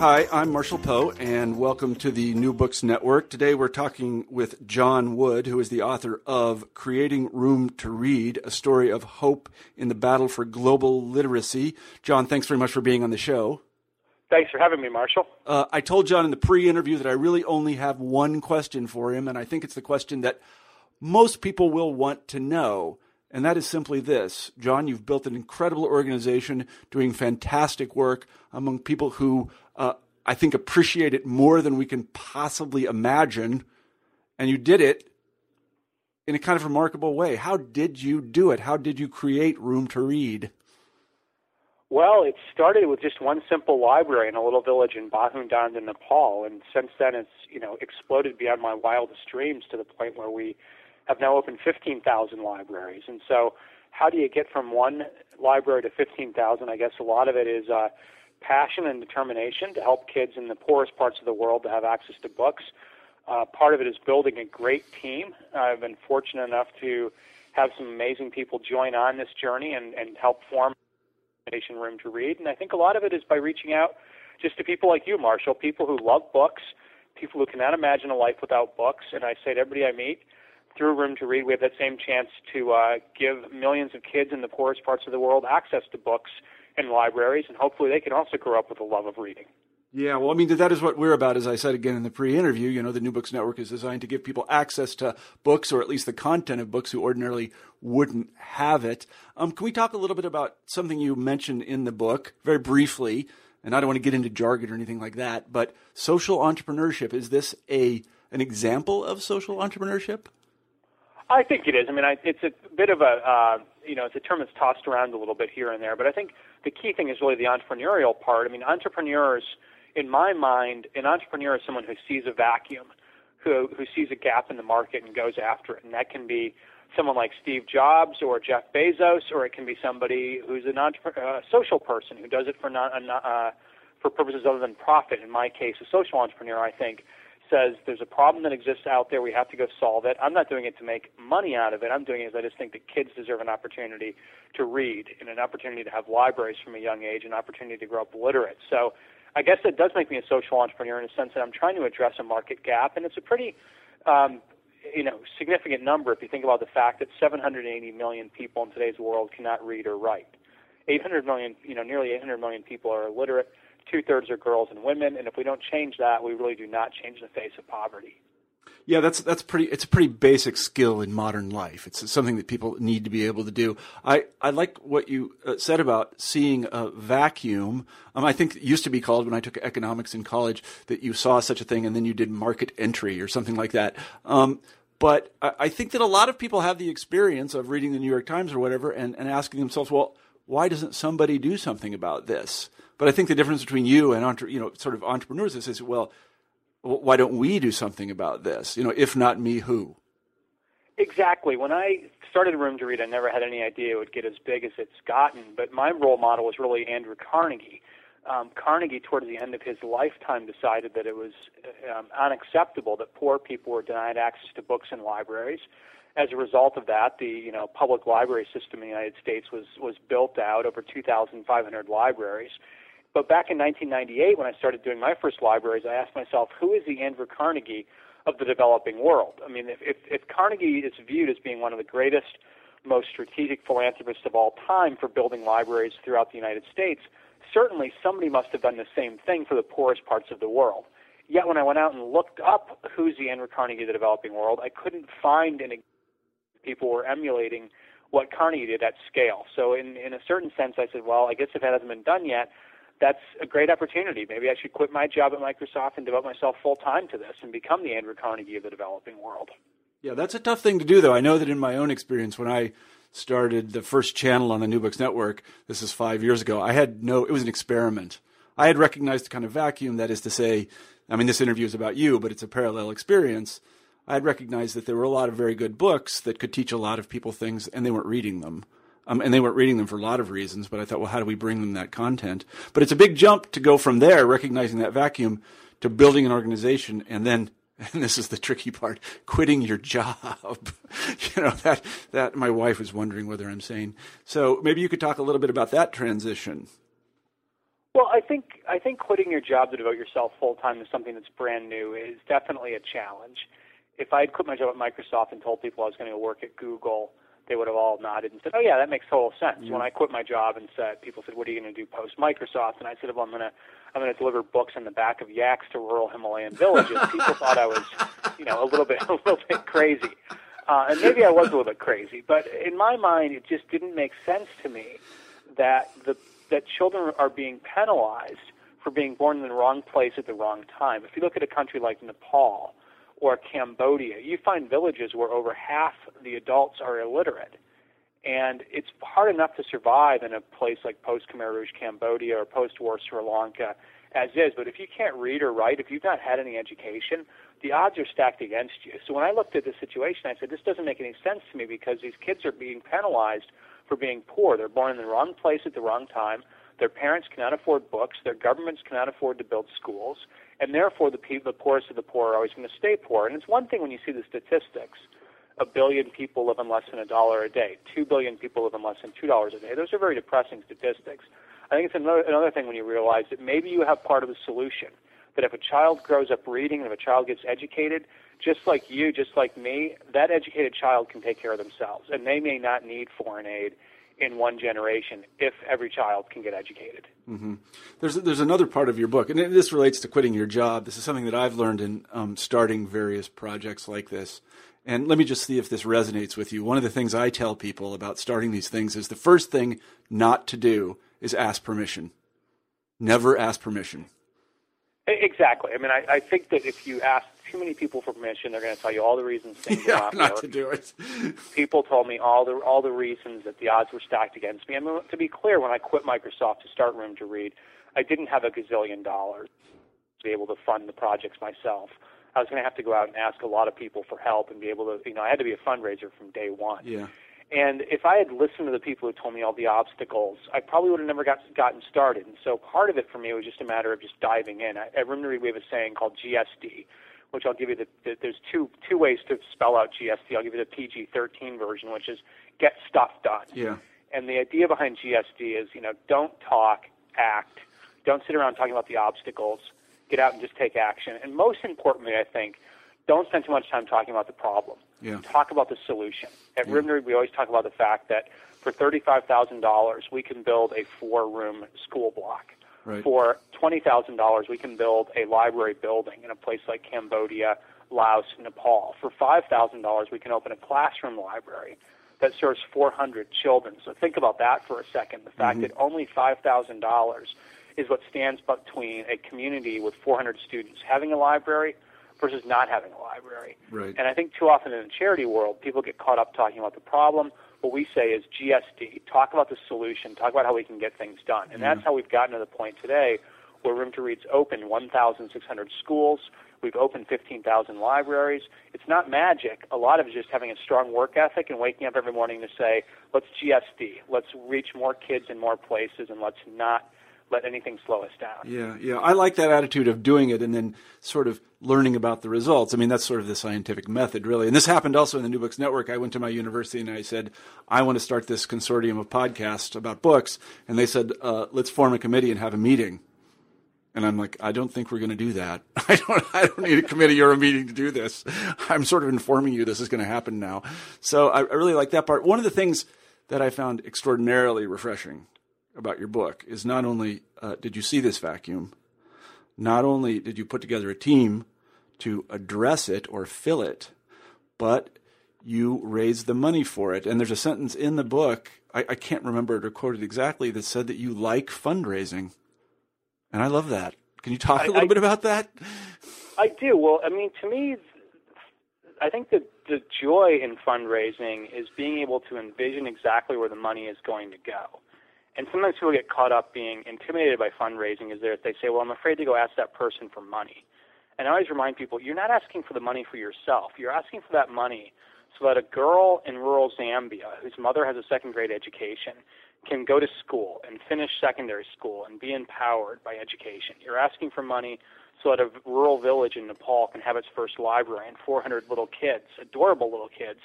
Hi, I'm Marshall Poe, and welcome to the New Books Network. Today we're talking with John Wood, who is the author of Creating Room to Read, a story of hope in the battle for global literacy. John, thanks very much for being on the show. Thanks for having me, Marshall. Uh, I told John in the pre interview that I really only have one question for him, and I think it's the question that most people will want to know. And that is simply this John, you've built an incredible organization doing fantastic work among people who uh, I think appreciate it more than we can possibly imagine. And you did it in a kind of remarkable way. How did you do it? How did you create Room to Read? Well, it started with just one simple library in a little village in Bahundanda in Nepal, and since then it's you know exploded beyond my wildest dreams to the point where we have now opened 15,000 libraries. And so, how do you get from one library to 15,000? I guess a lot of it is uh, passion and determination to help kids in the poorest parts of the world to have access to books. Uh, part of it is building a great team. I've been fortunate enough to have some amazing people join on this journey and, and help form Nation Room to Read. And I think a lot of it is by reaching out just to people like you, Marshall, people who love books, people who cannot imagine a life without books. And I say to everybody I meet, through Room to Read, we have that same chance to uh, give millions of kids in the poorest parts of the world access to books and libraries, and hopefully they can also grow up with a love of reading. Yeah, well, I mean, that is what we're about. As I said again in the pre-interview, you know, the New Books Network is designed to give people access to books, or at least the content of books, who ordinarily wouldn't have it. Um, can we talk a little bit about something you mentioned in the book, very briefly? And I don't want to get into jargon or anything like that, but social entrepreneurship is this a an example of social entrepreneurship? I think it is. I mean, I, it's a bit of a uh, you know, it's a term that's tossed around a little bit here and there, but I think the key thing is really the entrepreneurial part. I mean, entrepreneurs, in my mind, an entrepreneur is someone who sees a vacuum, who who sees a gap in the market and goes after it, and that can be someone like Steve Jobs or Jeff Bezos, or it can be somebody who's an entrepreneur, uh, social person who does it for not uh, for purposes other than profit. In my case, a social entrepreneur, I think, says there's a problem that exists out there. We have to go solve it. I'm not doing it to make money out of it. I'm doing it because I just think that kids deserve an opportunity to read and an opportunity to have libraries from a young age, an opportunity to grow up literate. So I guess it does make me a social entrepreneur in a sense that I'm trying to address a market gap, and it's a pretty um, you know significant number if you think about the fact that 780 million people in today's world cannot read or write. 800 million, you know, nearly 800 million people are illiterate two thirds are girls and women, and if we don't change that, we really do not change the face of poverty. Yeah, that's that's pretty. It's a pretty basic skill in modern life. It's something that people need to be able to do. I, I like what you uh, said about seeing a vacuum. Um, I think it used to be called when I took economics in college that you saw such a thing and then you did market entry or something like that. Um, but I, I think that a lot of people have the experience of reading the New York Times or whatever and, and asking themselves, well, why doesn't somebody do something about this? But I think the difference between you and entre- you know sort of entrepreneurs is, is well, why don't we do something about this? You know, if not me, who? Exactly. When I started Room to Read, I never had any idea it would get as big as it's gotten. But my role model was really Andrew Carnegie. Um, Carnegie, towards the end of his lifetime, decided that it was um, unacceptable that poor people were denied access to books in libraries. As a result of that, the you know public library system in the United States was was built out over 2,500 libraries. But back in 1998, when I started doing my first libraries, I asked myself, who is the Andrew Carnegie of the developing world? I mean, if, if, if Carnegie is viewed as being one of the greatest, most strategic philanthropists of all time for building libraries throughout the United States, certainly somebody must have done the same thing for the poorest parts of the world. Yet when I went out and looked up who's the Andrew Carnegie of the developing world, I couldn't find any people were emulating what Carnegie did at scale. So in, in a certain sense, I said, well, I guess if that hasn't been done yet, that's a great opportunity. Maybe I should quit my job at Microsoft and devote myself full time to this and become the Andrew Carnegie of the developing world. Yeah, that's a tough thing to do, though. I know that in my own experience, when I started the first channel on the New Books Network, this is five years ago, I had no, it was an experiment. I had recognized the kind of vacuum, that is to say, I mean, this interview is about you, but it's a parallel experience. I had recognized that there were a lot of very good books that could teach a lot of people things, and they weren't reading them. Um, and they weren't reading them for a lot of reasons, but I thought, well, how do we bring them that content? But it's a big jump to go from there, recognizing that vacuum, to building an organization and then and this is the tricky part, quitting your job. you know, that, that my wife was wondering whether I'm saying So maybe you could talk a little bit about that transition. Well, I think I think quitting your job to devote yourself full time to something that's brand new is definitely a challenge. If I had quit my job at Microsoft and told people I was going to work at Google, they would have all nodded and said, "Oh yeah, that makes total sense." Yeah. When I quit my job and said, people said, "What are you going to do post Microsoft?" and I said, "Well, I'm going to I'm going to deliver books in the back of yaks to rural Himalayan villages." people thought I was, you know, a little bit a little bit crazy, uh, and maybe I was a little bit crazy. But in my mind, it just didn't make sense to me that the that children are being penalized for being born in the wrong place at the wrong time. If you look at a country like Nepal or Cambodia, you find villages where over half the adults are illiterate. And it's hard enough to survive in a place like post Khmer Rouge Cambodia or post war Sri Lanka as is. But if you can't read or write, if you've not had any education, the odds are stacked against you. So when I looked at the situation, I said, this doesn't make any sense to me because these kids are being penalized for being poor. They're born in the wrong place at the wrong time. Their parents cannot afford books. Their governments cannot afford to build schools. And therefore, the, people, the poorest of the poor are always going to stay poor. And it's one thing when you see the statistics a billion people live on less than a dollar a day. Two billion people live on less than two dollars a day. Those are very depressing statistics. I think it's another, another thing when you realize that maybe you have part of the solution. That if a child grows up reading and if a child gets educated, just like you, just like me, that educated child can take care of themselves, and they may not need foreign aid in one generation if every child can get educated. Mm-hmm. There's there's another part of your book, and this relates to quitting your job. This is something that I've learned in um, starting various projects like this. And let me just see if this resonates with you. One of the things I tell people about starting these things is the first thing not to do is ask permission. Never ask permission. Exactly. I mean, I, I think that if you ask too many people for permission, they're going to tell you all the reasons things yeah, not, not to do it. people told me all the all the reasons that the odds were stacked against me. And to be clear, when I quit Microsoft to start Room to Read, I didn't have a gazillion dollars to be able to fund the projects myself. I was going to have to go out and ask a lot of people for help and be able to, you know, I had to be a fundraiser from day one. Yeah. And if I had listened to the people who told me all the obstacles, I probably would have never got gotten started. And so part of it for me was just a matter of just diving in. At Room to Read, we have a saying called GSD, which I'll give you the, the there's two two ways to spell out GSD. I'll give you the PG-13 version, which is get stuff done. Yeah. And the idea behind GSD is, you know, don't talk, act. Don't sit around talking about the obstacles. Get out and just take action. And most importantly, I think, don't spend too much time talking about the problem yeah. talk about the solution. At yeah. Read, we always talk about the fact that for $35,000, we can build a four room school block. Right. For $20,000, we can build a library building in a place like Cambodia, Laos, Nepal. For $5,000, we can open a classroom library that serves 400 children. So think about that for a second. The fact mm-hmm. that only $5,000 is what stands between a community with 400 students having a library versus not having a library. Right. And I think too often in the charity world, people get caught up talking about the problem. What we say is GSD, talk about the solution, talk about how we can get things done. And that's mm. how we've gotten to the point today where Room to Read's open 1,600 schools. We've opened 15,000 libraries. It's not magic. A lot of it is just having a strong work ethic and waking up every morning to say, let's GSD, let's reach more kids in more places, and let's not let anything slow us down. Yeah, yeah. I like that attitude of doing it and then sort of learning about the results. I mean, that's sort of the scientific method, really. And this happened also in the New Books Network. I went to my university and I said, I want to start this consortium of podcasts about books. And they said, uh, let's form a committee and have a meeting. And I'm like, I don't think we're going to do that. I don't, I don't need a committee or a meeting to do this. I'm sort of informing you this is going to happen now. So I, I really like that part. One of the things that I found extraordinarily refreshing about your book is not only uh, did you see this vacuum, not only did you put together a team to address it or fill it, but you raised the money for it. And there's a sentence in the book, I, I can't remember it or quote it exactly, that said that you like fundraising. And I love that. Can you talk I, a little I, bit about that? I do. Well, I mean, to me, I think that the joy in fundraising is being able to envision exactly where the money is going to go. And sometimes people get caught up being intimidated by fundraising is that they say, well, I'm afraid to go ask that person for money. And I always remind people, you're not asking for the money for yourself. You're asking for that money so that a girl in rural Zambia whose mother has a second grade education can go to school and finish secondary school and be empowered by education. You're asking for money so that a rural village in Nepal can have its first library and 400 little kids, adorable little kids,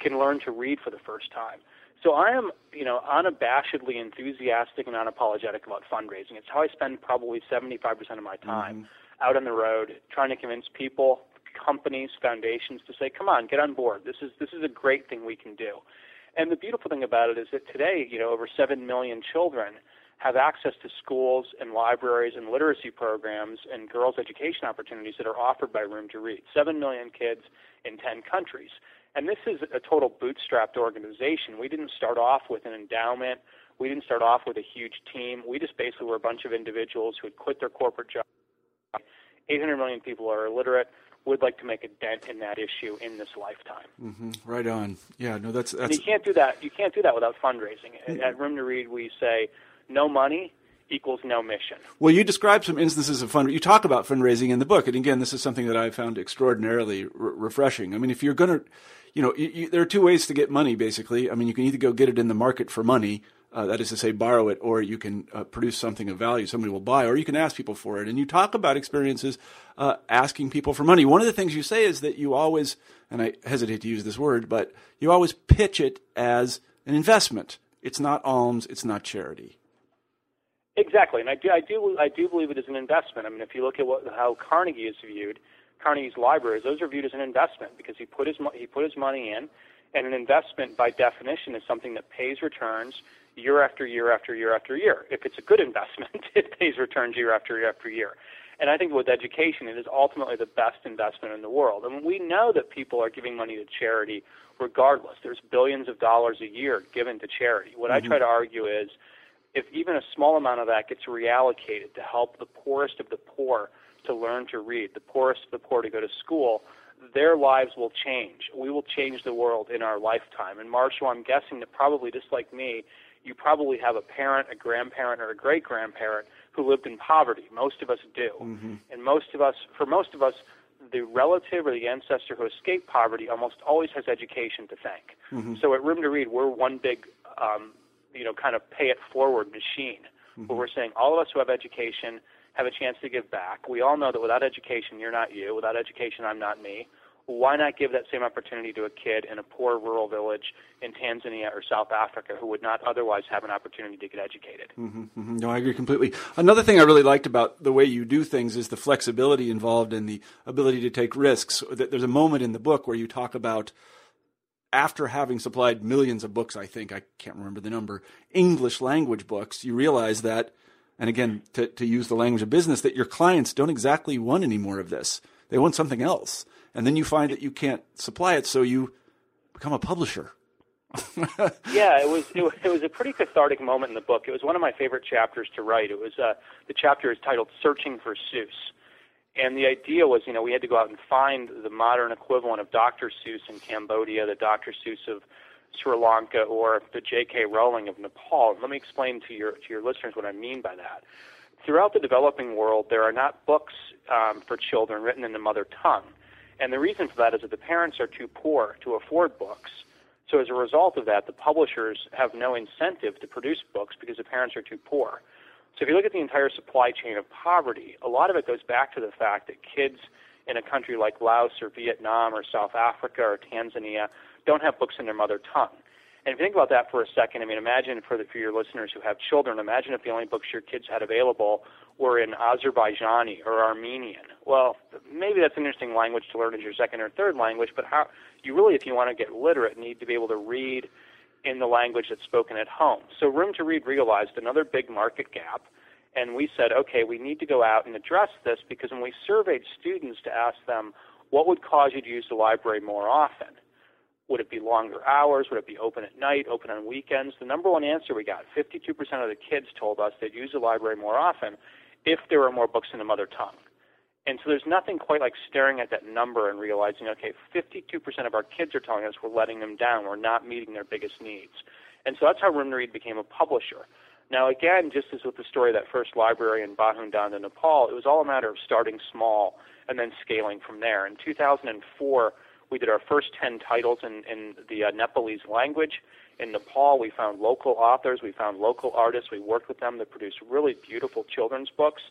can learn to read for the first time. So I am, you know, unabashedly enthusiastic and unapologetic about fundraising. It's how I spend probably 75% of my time mm-hmm. out on the road trying to convince people, companies, foundations to say, "Come on, get on board. This is this is a great thing we can do." And the beautiful thing about it is that today, you know, over 7 million children have access to schools and libraries and literacy programs and girls' education opportunities that are offered by Room to Read. 7 million kids in 10 countries. And this is a total bootstrapped organization. We didn't start off with an endowment. We didn't start off with a huge team. We just basically were a bunch of individuals who had quit their corporate job. 800 million people are illiterate. Would like to make a dent in that issue in this lifetime. Mm-hmm. Right on. Yeah. No, that's that's. You can't do that. You can't do that without fundraising. Mm-hmm. At Room to Read, we say no money, equals no mission. Well, you describe some instances of fund. You talk about fundraising in the book, and again, this is something that I found extraordinarily re- refreshing. I mean, if you're going to, you know, you, you, there are two ways to get money. Basically, I mean, you can either go get it in the market for money. Uh, that is to say, borrow it, or you can uh, produce something of value somebody will buy, or you can ask people for it. And you talk about experiences uh, asking people for money. One of the things you say is that you always, and I hesitate to use this word, but you always pitch it as an investment. It's not alms, it's not charity. Exactly, and I do, I do, I do believe it is an investment. I mean, if you look at what, how Carnegie is viewed, Carnegie's libraries, those are viewed as an investment because he put his he put his money in, and an investment by definition is something that pays returns year after year after year after year. If it's a good investment, it pays returns year after year after year. And I think with education, it is ultimately the best investment in the world. And we know that people are giving money to charity regardless. There's billions of dollars a year given to charity. What mm-hmm. I try to argue is if even a small amount of that gets reallocated to help the poorest of the poor to learn to read, the poorest of the poor to go to school, their lives will change. We will change the world in our lifetime. And Marshall, I'm guessing that probably just like me, you probably have a parent, a grandparent, or a great grandparent who lived in poverty. Most of us do. Mm-hmm. And most of us, for most of us, the relative or the ancestor who escaped poverty almost always has education to thank. Mm-hmm. So at Room to Read, we're one big um, you know kind of pay it forward machine mm-hmm. where we're saying all of us who have education have a chance to give back. We all know that without education, you're not you. Without education, I'm not me. Why not give that same opportunity to a kid in a poor rural village in Tanzania or South Africa who would not otherwise have an opportunity to get educated? Mm-hmm, mm-hmm. No, I agree completely. Another thing I really liked about the way you do things is the flexibility involved and the ability to take risks. There's a moment in the book where you talk about after having supplied millions of books, I think, I can't remember the number, English language books, you realize that, and again, to, to use the language of business, that your clients don't exactly want any more of this. They want something else. And then you find that you can't supply it, so you become a publisher. yeah, it was, it it was a pretty cathartic moment in the book. It was one of my favorite chapters to write. It was uh, the chapter is titled "Searching for Seuss," and the idea was, you know, we had to go out and find the modern equivalent of Dr. Seuss in Cambodia, the Dr. Seuss of Sri Lanka, or the J.K. Rowling of Nepal. let me explain to your to your listeners what I mean by that. Throughout the developing world, there are not books um, for children written in the mother tongue, and the reason for that is that the parents are too poor to afford books. So as a result of that, the publishers have no incentive to produce books because the parents are too poor. So if you look at the entire supply chain of poverty, a lot of it goes back to the fact that kids in a country like Laos or Vietnam or South Africa or Tanzania don't have books in their mother tongue. And if you think about that for a second, I mean, imagine for, the, for your listeners who have children, imagine if the only books your kids had available were in Azerbaijani or Armenian. Well, maybe that's an interesting language to learn as your second or third language, but how you really, if you want to get literate, need to be able to read in the language that's spoken at home. So Room to Read realized another big market gap, and we said, okay, we need to go out and address this because when we surveyed students to ask them what would cause you to use the library more often, would it be longer hours? Would it be open at night, open on weekends? The number one answer we got 52% of the kids told us they'd use the library more often if there were more books in the mother tongue. And so there's nothing quite like staring at that number and realizing, okay, 52% of our kids are telling us we're letting them down, we're not meeting their biggest needs. And so that's how Room to Read became a publisher. Now, again, just as with the story of that first library in Bahundanda Nepal, it was all a matter of starting small and then scaling from there. In 2004, we did our first 10 titles in, in the uh, Nepalese language. In Nepal, we found local authors, we found local artists, we worked with them to produce really beautiful children's books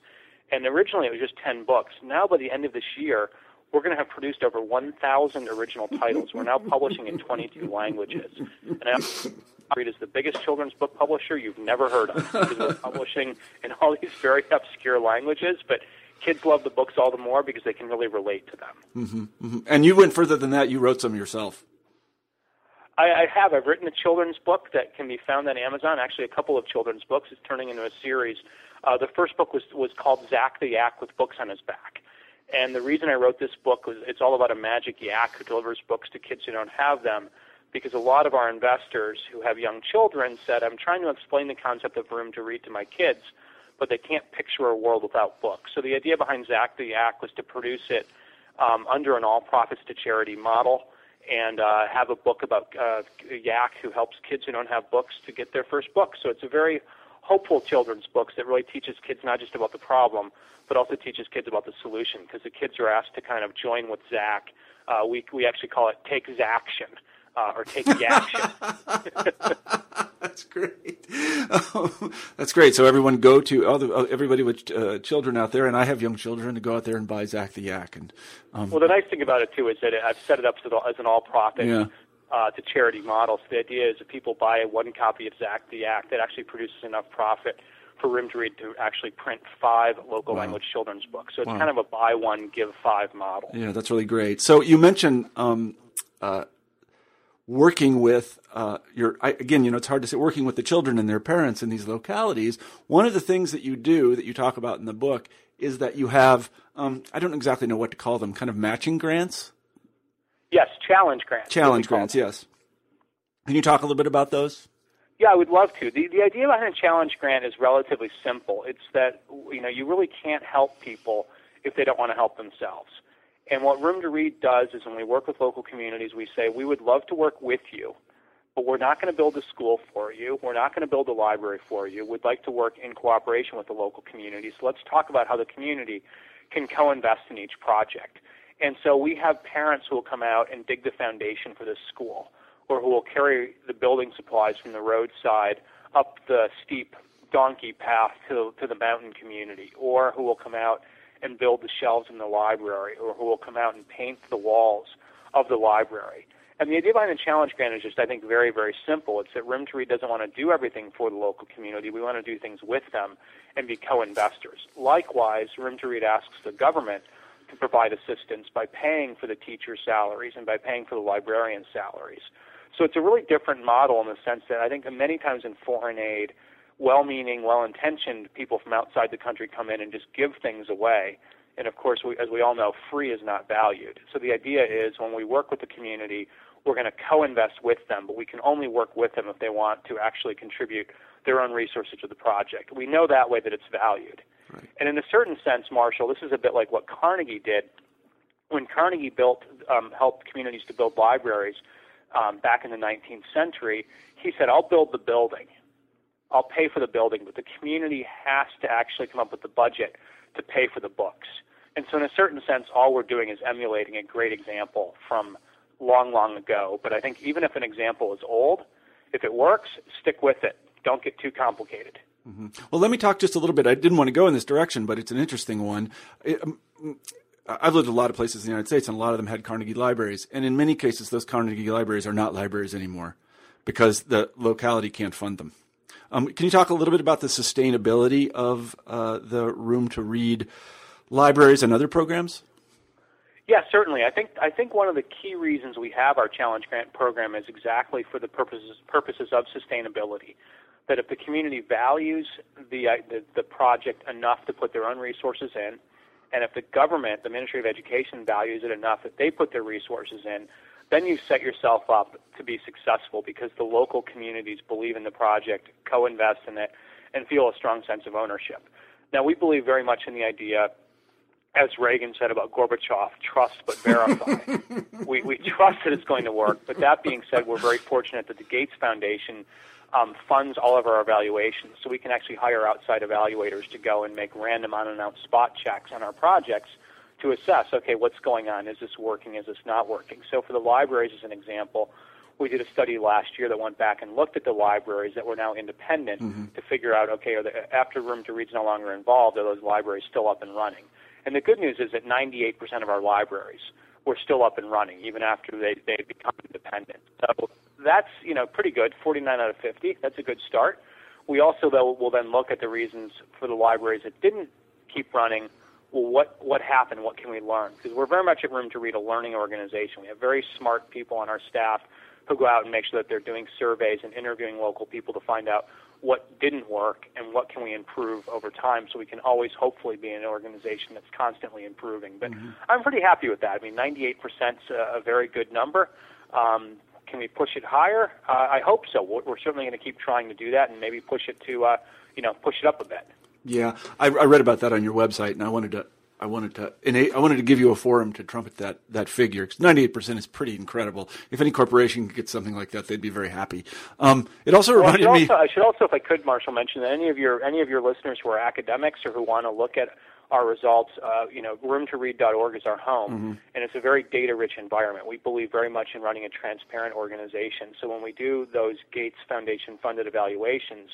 And originally it was just 10 books. Now, by the end of this year, we're going to have produced over 1,000 original titles. We're now publishing in 22 languages. And I is the biggest children's book publisher you've never heard of we're publishing in all these very obscure languages, but kids love the books all the more because they can really relate to them. Mm-hmm, mm-hmm. And you went further than that. You wrote some yourself. I, I have. I've written a children's book that can be found on Amazon. Actually, a couple of children's books. It's turning into a series. Uh, the first book was was called Zak the Yak with books on his back. And the reason I wrote this book was it's all about a magic yak who delivers books to kids who don't have them. Because a lot of our investors who have young children said, I'm trying to explain the concept of room to read to my kids, but they can't picture a world without books. So the idea behind Zak the Yak was to produce it um, under an all profits to charity model and uh, have a book about uh, yak who helps kids who don't have books to get their first book. So it's a very hopeful children's books that really teaches kids not just about the problem, but also teaches kids about the solution because the kids are asked to kind of join with Zak. Uh, we we actually call it take action uh, or take the action. that's great. Oh, that's great. So everyone go to all the, everybody with uh, children out there, and I have young children to go out there and buy Zak the Yak. And um, well, the nice thing about it too is that I've set it up the, as an all-profit. Yeah. Uh, to charity model. So the idea is if people buy one copy of Zak the Yak, that actually produces enough profit for Room to Read to actually print five local wow. language children's books. So it's wow. kind of a buy one, give five model. Yeah, that's really great. So you mentioned um, uh, working with uh, your I, again, you know, it's hard to say working with the children and their parents in these localities. One of the things that you do that you talk about in the book is that you have um, I don't exactly know what to call them, kind of matching grants. Yes, challenge grants. Challenge grants, yes. Can you talk a little bit about those? Yeah, I would love to. The the idea behind a challenge grant is relatively simple. It's that you know you really can't help people if they don't want to help themselves. And what Room to Read does is when we work with local communities, we say, we would love to work with you, but we're not going to build a school for you. We're not going to build a library for you. We'd like to work in cooperation with the local community. So let's talk about how the community can co invest in each project. And so we have parents who will come out and dig the foundation for this school, or who will carry the building supplies from the roadside up the steep donkey path to, to the mountain community, or who will come out and build the shelves in the library or who will come out and paint the walls of the library. And the idea behind the challenge grant is just, I think, very, very simple. It's that Room to Read doesn't want to do everything for the local community. We want to do things with them and be co-investors. Likewise, Room to Read asks the government to provide assistance by paying for the teachers' salaries and by paying for the librarians' salaries. So it's a really different model in the sense that I think many times in foreign aid, well-meaning, well-intentioned people from outside the country come in and just give things away. And of course, we, as we all know, free is not valued. So the idea is when we work with the community, we're going to co-invest with them, but we can only work with them if they want to actually contribute their own resources to the project. We know that way that it's valued. Right. And in a certain sense, Marshall, this is a bit like what Carnegie did when Carnegie built, um, helped communities to build libraries um, back in the 19th century. He said, "I'll build the building, I'll pay for the building, but the community has to actually come up with the budget to pay for the books. And so, in a certain sense, all we're doing is emulating a great example from long, long ago. But I think even if an example is old, if it works, stick with it. Don't get too complicated. Mm-hmm. Well, let me talk just a little bit. I didn't want to go in this direction, but it's an interesting one. It, um, I've lived a lot of places in the United States, and a lot of them had Carnegie libraries. And in many cases, those Carnegie libraries are not libraries anymore because the locality can't fund them. Um, can you talk a little bit about the sustainability of uh, the Room to Read libraries and other programs? Yeah, certainly. I think I think one of the key reasons we have our challenge grant program is exactly for the purposes purposes of sustainability. That if the community values the, uh, the the project enough to put their own resources in, and if the government, the Ministry of Education, values it enough that they put their resources in, then you set yourself up to be successful because the local communities believe in the project, co-invest in it, and feel a strong sense of ownership. Now, we believe very much in the idea, as Reagan said about Gorbachev, trust but verify. we, we trust that it's going to work, but that being said, we're very fortunate that the Gates Foundation um, funds all of our evaluations, so we can actually hire outside evaluators to go and make random unannounced spot checks on our projects – to assess, okay, what's going on? Is this working? Is this not working? So for the libraries, as an example, we did a study last year that went back and looked at the libraries that were now independent Mm-hmm. to figure out, okay, are the, after Room to Read's no longer involved, are those libraries still up and running? And the good news is that 98% of our libraries were still up and running even after they they become independent. So that's you know pretty good, 49 out of 50. That's a good start. We also though will then look at the reasons for the libraries that didn't keep running. Well, what what happened? What can we learn? Because we're very much at Room to Read a learning organization. We have very smart people on our staff who go out and make sure that they're doing surveys and interviewing local people to find out what didn't work and what can we improve over time so we can always hopefully be an organization that's constantly improving. But I'm pretty happy with that. I mean, 98% is a, a very good number. Um, can we push it higher? Uh, I hope so. We're, we're certainly going to keep trying to do that and maybe push it to, uh, you know, push it up a bit. Yeah, I, I read about that on your website, and I wanted to, I wanted to, I wanted to give you a forum to trumpet that that figure because ninety eight percent is pretty incredible. If any corporation could get something like that, they'd be very happy. Um, it also Well, I reminded me. also, I should also, if I could, Marshall, mention that any of your any of your listeners who are academics or who want to look at our results, uh, you know, roomtoread.org is our home, Mm-hmm. and it's a very data-rich environment. We believe very much in running a transparent organization. So when we do those Gates Foundation funded evaluations,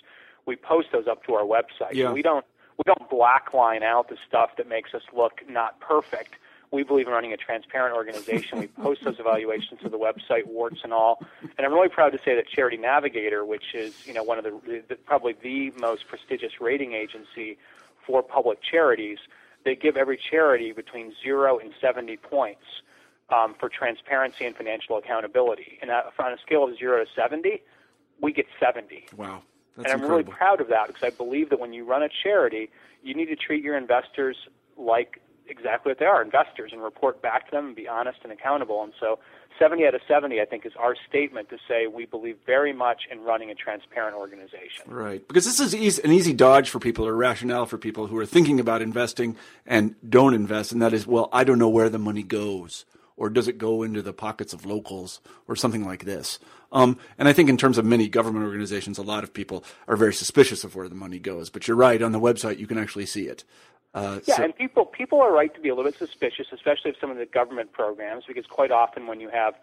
we post those up to our website. Yeah. We don't we don't blackline out the stuff that makes us look not perfect. We believe in running a transparent organization. We post those evaluations to the website, warts and all. And I'm really proud to say that Charity Navigator, which is you know one of the, the probably the most prestigious rating agency for public charities, they give every charity between zero and 70 points um, for transparency and financial accountability. And uh, on a scale of zero to 70, we get 70 wow, and I'm really proud of that because I believe that when you run a charity, you need to treat your investors like exactly what they are investors and report back to them and be honest and accountable. And so 70 out of 70, I think, is our statement to say we believe very much in running a transparent organization. Right, because this is easy, an easy dodge for people or rationale for people who are thinking about investing and don't invest, and that is, well, I don't know where the money goes, or does it go into the pockets of locals, or something like this. Um, and I think in terms of many government organizations, a lot of people are very suspicious of where the money goes. But you're right, on the website you can actually see it. Uh, Yeah, so- and people people are right to be a little bit suspicious, especially of some of the government programs, because quite often when you have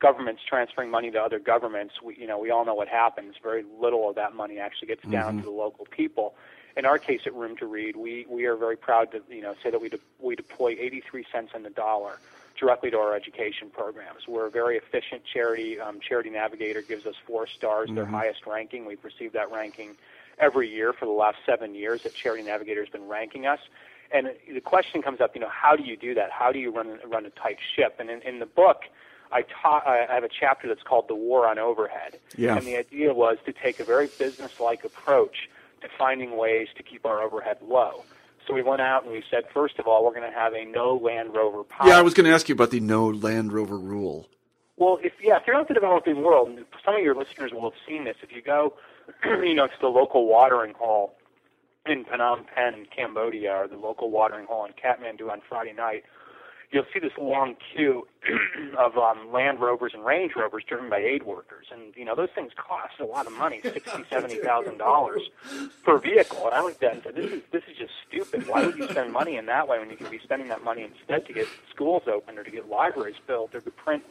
governments transferring money to other governments, we you know we all know what happens. Very little of that money actually gets down to the local people. In our case at Room to Read, we we are very proud to you know say that we de- we deploy 83 cents on the dollar directly to our education programs. We're a very efficient charity. Um, charity Navigator gives us four stars, their highest ranking. We've received that ranking every year for the last seven years that Charity Navigator has been ranking us. And the question comes up, you know, how do you do that? How do you run run a tight ship? And in, in the book, I taught I have a chapter that's called the war on overhead. Yeah. And the idea was to take a very business-like approach to finding ways to keep our overhead low. So we went out and we said, first of all, we're going to have a no Land Rover policy. yeah, I was going to ask you about the no Land Rover rule. Well, if yeah, if you're not the developing world, some of your listeners will have seen this. If you go, you know, to the local watering hole in Phnom Penh, Cambodia, or the local watering hole in Kathmandu on Friday night, you'll see this long queue of um, Land Rovers and Range Rovers driven by aid workers, and you know those things cost a lot of money sixty, seventy thousand dollars per vehicle. And I looked at it and said, "This is this is just stupid. Why would you spend money in that way when you could be spending that money instead to get schools open or to get libraries built or to print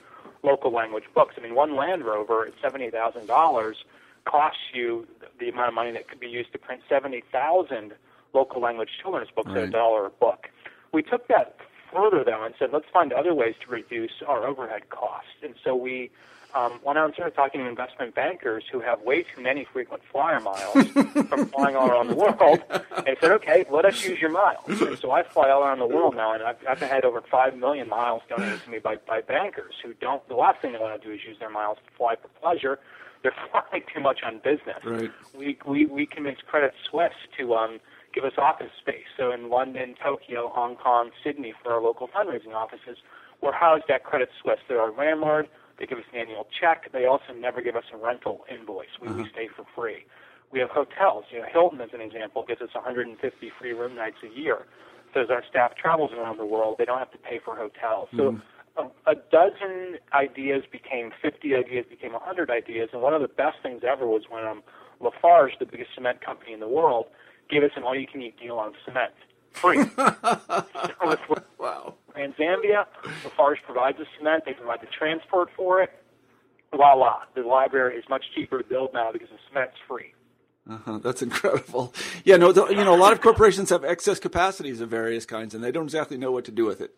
local language books? I mean, one Land Rover at seventy thousand dollars costs you the amount of money that could be used to print seventy thousand local language children's books at a dollar a book. We took that further though and said, let's find other ways to reduce our overhead costs. And so we um, went out and started talking to investment bankers who have way too many frequent flyer miles from flying all around the world, and said, okay, let us use your miles. And so I fly all around the world now, and I've, I've had over five million miles donated to me by, by bankers who don't. The last thing they want to do is use their miles to fly for pleasure. They're flying too much on business. Right. We we we convinced Credit Suisse to um, give us office space. So in London, Tokyo, Hong Kong, Sydney, for our local fundraising offices, we're housed at Credit Suisse. They're our landlord. They give us an annual check. They also never give us a rental invoice. We, we stay for free. We have hotels. You know, Hilton, as an example, gives us 150 free room nights a year. So as our staff travels around the world, they don't have to pay for hotels. So a, a dozen ideas became 50 ideas, became 100 ideas. And one of the best things ever was when um, Lafarge, the biggest cement company in the world, gave us an all-you-can-eat deal on cement, free. so Wow. in Zambia, Lafarge provides the cement. They provide the transport for it. voila, the library is much cheaper to build now because the cement's free. Uh-huh, that's incredible. Yeah, no, the, you know, a lot of corporations have excess capacities of various kinds, and they don't exactly know what to do with it.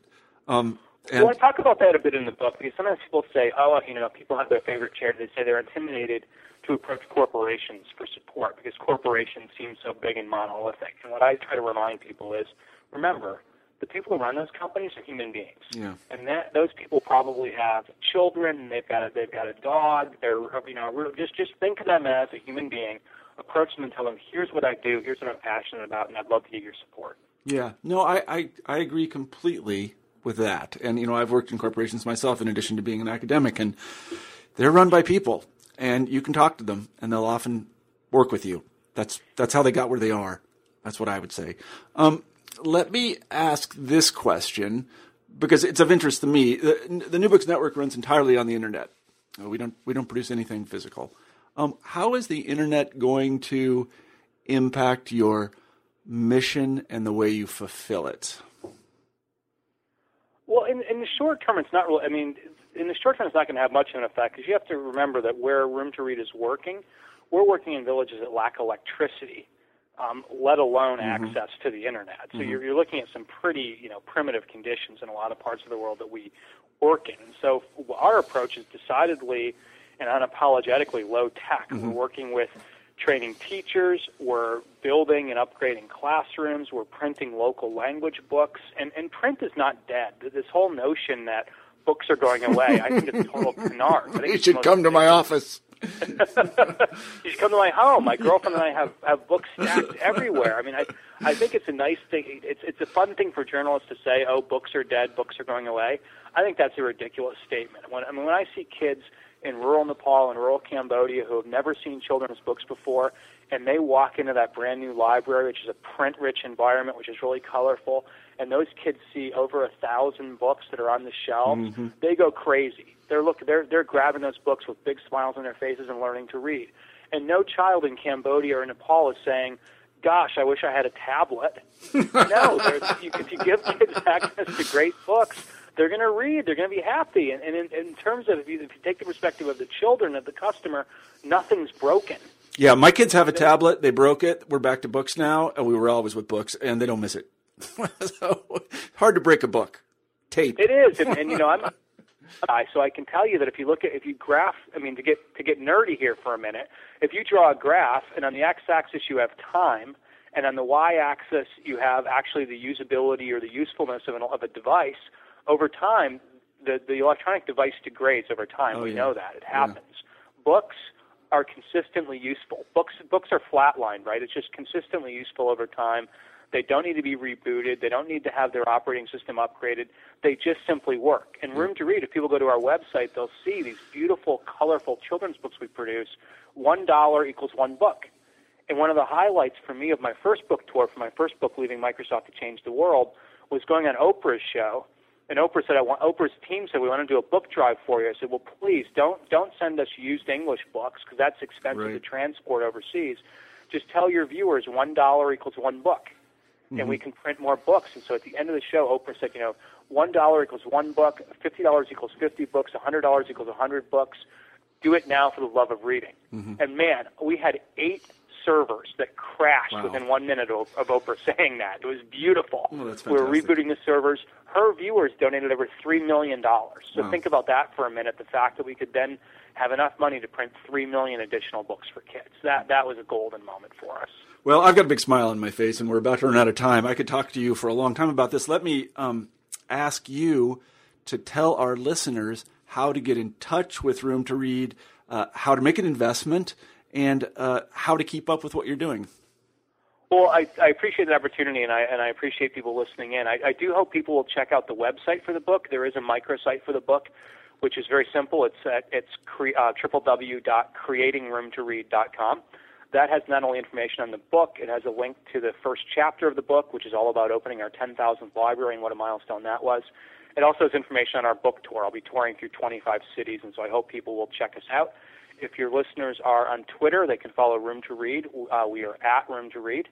Um, and well, I talk about that a bit in the book because sometimes people say, "Oh, you know, people have their favorite chair." They say they're intimidated to approach corporations for support because corporations seem so big and monolithic. And what I try to remind people is, remember, the people who run those companies are human beings, Yeah. and that those people probably have children. They've got a they've got a dog. They're you know just just think of them as a human being. Approach them and tell them, "Here's what I do. Here's what I'm passionate about, and I'd love to get your support." Yeah, no, I, I, I agree completely with that. And, you know, I've worked in corporations myself in addition to being an academic, and they're run by people, and you can talk to them, and they'll often work with you. That's, that's how they got where they are. That's what I would say. Um, let me ask this question because it's of interest to me. The, the New Books Network runs entirely on the internet. Uh, We don't, we don't produce anything physical. Um, how is the internet going to impact your mission and the way you fulfill it? Well, in in the short term, it's not really. I mean, in the short term, it's not going to have much of an effect because you have to remember that where Room to Read is working, we're working in villages that lack electricity, um, let alone mm-hmm. access to the internet. So mm-hmm. you're you're looking at some pretty you know primitive conditions in a lot of parts of the world that we work in. And so our approach is decidedly and unapologetically low tech. Mm-hmm. We're working with training teachers, we're building and upgrading classrooms, we're printing local language books, and, and print is not dead. This whole notion that books are going away, I think it's total canard. You should come to my office. you should come to my home. My girlfriend and I have, have books stacked everywhere. I mean, I I think it's a nice thing. It's it's a fun thing for journalists to say, "Oh, books are dead. Books are going away." I think that's a ridiculous statement. When I mean, when I see kids in rural Nepal and rural Cambodia who have never seen children's books before, and they walk into that brand new library, which is a print-rich environment, which is really colorful, and those kids see over a thousand books that are on the shelves, mm-hmm. they go crazy. They're look they're they're grabbing those books with big smiles on their faces and learning to read. And no child in Cambodia or Nepal is saying, "Gosh, I wish I had a tablet." no, you, if you give kids access to great books, they're going to read. They're going to be happy. And, and in, in terms of if you, if you take the perspective of the children of the customer, nothing's broken. Yeah, my kids have a tablet. They broke it. We're back to books now, and we were always with books, and they don't miss it. so hard to break a book. Tape. It is, and, and you know, I'm a guy, so I can tell you that if you look at if you graph, I mean, to get to get nerdy here for a minute, if you draw a graph, and on the x-axis you have time, and on the y-axis you have actually the usability or the usefulness of, an, of a device, over time, the the electronic device degrades over time. Oh, we yeah. know that it happens. Books are consistently useful. Books books are flatlined, right? It's just consistently useful over time. They don't need to be rebooted. They don't need to have their operating system upgraded. They just simply work. And Room to Read, if people go to our website, they'll see these beautiful, colorful children's books we produce. One dollar equals one book. And one of the highlights for me of my first book tour, for my first book, Leaving Microsoft to Change the World, was going on Oprah's show. And Oprah said, "I want." Oprah's team said, "We want to do a book drive for you." I said, "Well, please don't don't send us used English books because that's expensive to transport overseas. Just tell your viewers one dollar equals one book, and we mm-hmm. can print more books." And so at the end of the show, Oprah said, "You know, one dollar equals one book, fifty dollars equals fifty books, a hundred dollars equals a hundred books. Do it now for the love of reading." Mm-hmm. And man, we had eight servers that crashed Wow. within one minute of, of Oprah saying that. It was beautiful. Oh, we were rebooting the servers. Her viewers donated over three million dollars. So Wow. think about that for a minute. The fact that we could then have enough money to print three million additional books for kids. That that was a golden moment for us. Well, I've got a big smile on my face, and we're about to run out of time. I could talk to you for a long time about this. Let me um, ask you to tell our listeners how to get in touch with Room to Read, uh, how to make an investment, and uh, how to keep up with what you're doing. Well, I, I appreciate the opportunity, and I and I appreciate people listening in. I, I do hope people will check out the website for the book. There is a microsite for the book, which is very simple. It's at it's cre- uh, www.creatingroomtoread.com. That has not only information on the book, it has a link to the first chapter of the book, which is all about opening our 10,000th library and what a milestone that was. It also has information on our book tour. I'll be touring through 25 cities, and so I hope people will check us out. If your listeners are on Twitter, they can follow Room to Read. Uh, we are at Room to Read,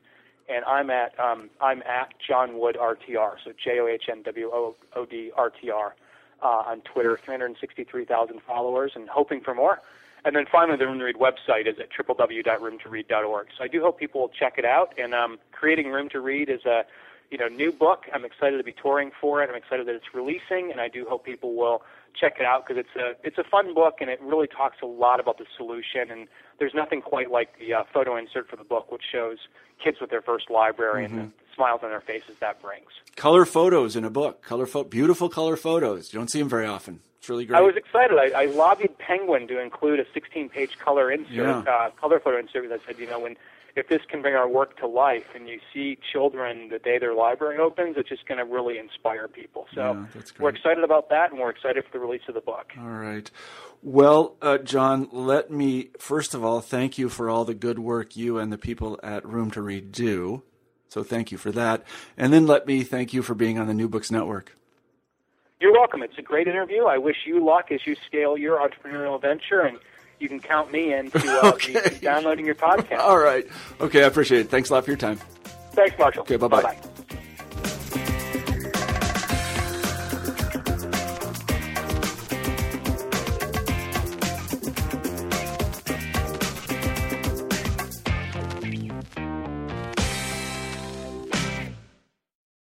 and I'm at um, I'm at John Wood RTR. So J O H N W O O D R T R. uh, on Twitter, 363,000 followers, and hoping for more. And then finally, the Room to Read website is at www.roomtoread.org. So I do hope people will check it out. And um, creating Room to Read is a you know new book. I'm excited to be touring for it. I'm excited that it's releasing, and I do hope people will check it out because it's a it's a fun book and it really talks a lot about the solution. And there's nothing quite like the uh, photo insert for the book, which shows kids with their first library mm-hmm. and the smiles on their faces that brings. Color photos in a book, color fo- beautiful color photos. You don't see them very often. It's really great. I was excited. I, I lobbied Penguin to include a 16-page color insert, yeah. uh, color photo insert. Because I said, you know, when if this can bring our work to life, and you see children the day their library opens, it's just going to really inspire people. So yeah, we're excited about that, and we're excited for the release of the book. All right. Well, uh, John, let me first of all thank you for all the good work you and the people at Room to Read do. So thank you for that. And then let me thank you for being on the New Books Network. You're welcome. It's a great interview. I wish you luck as you scale your entrepreneurial venture, and you can count me in to uh, okay. downloading your podcast. All right. Okay, I appreciate it. Thanks a lot for your time. Thanks, Marshall. Okay, bye bye.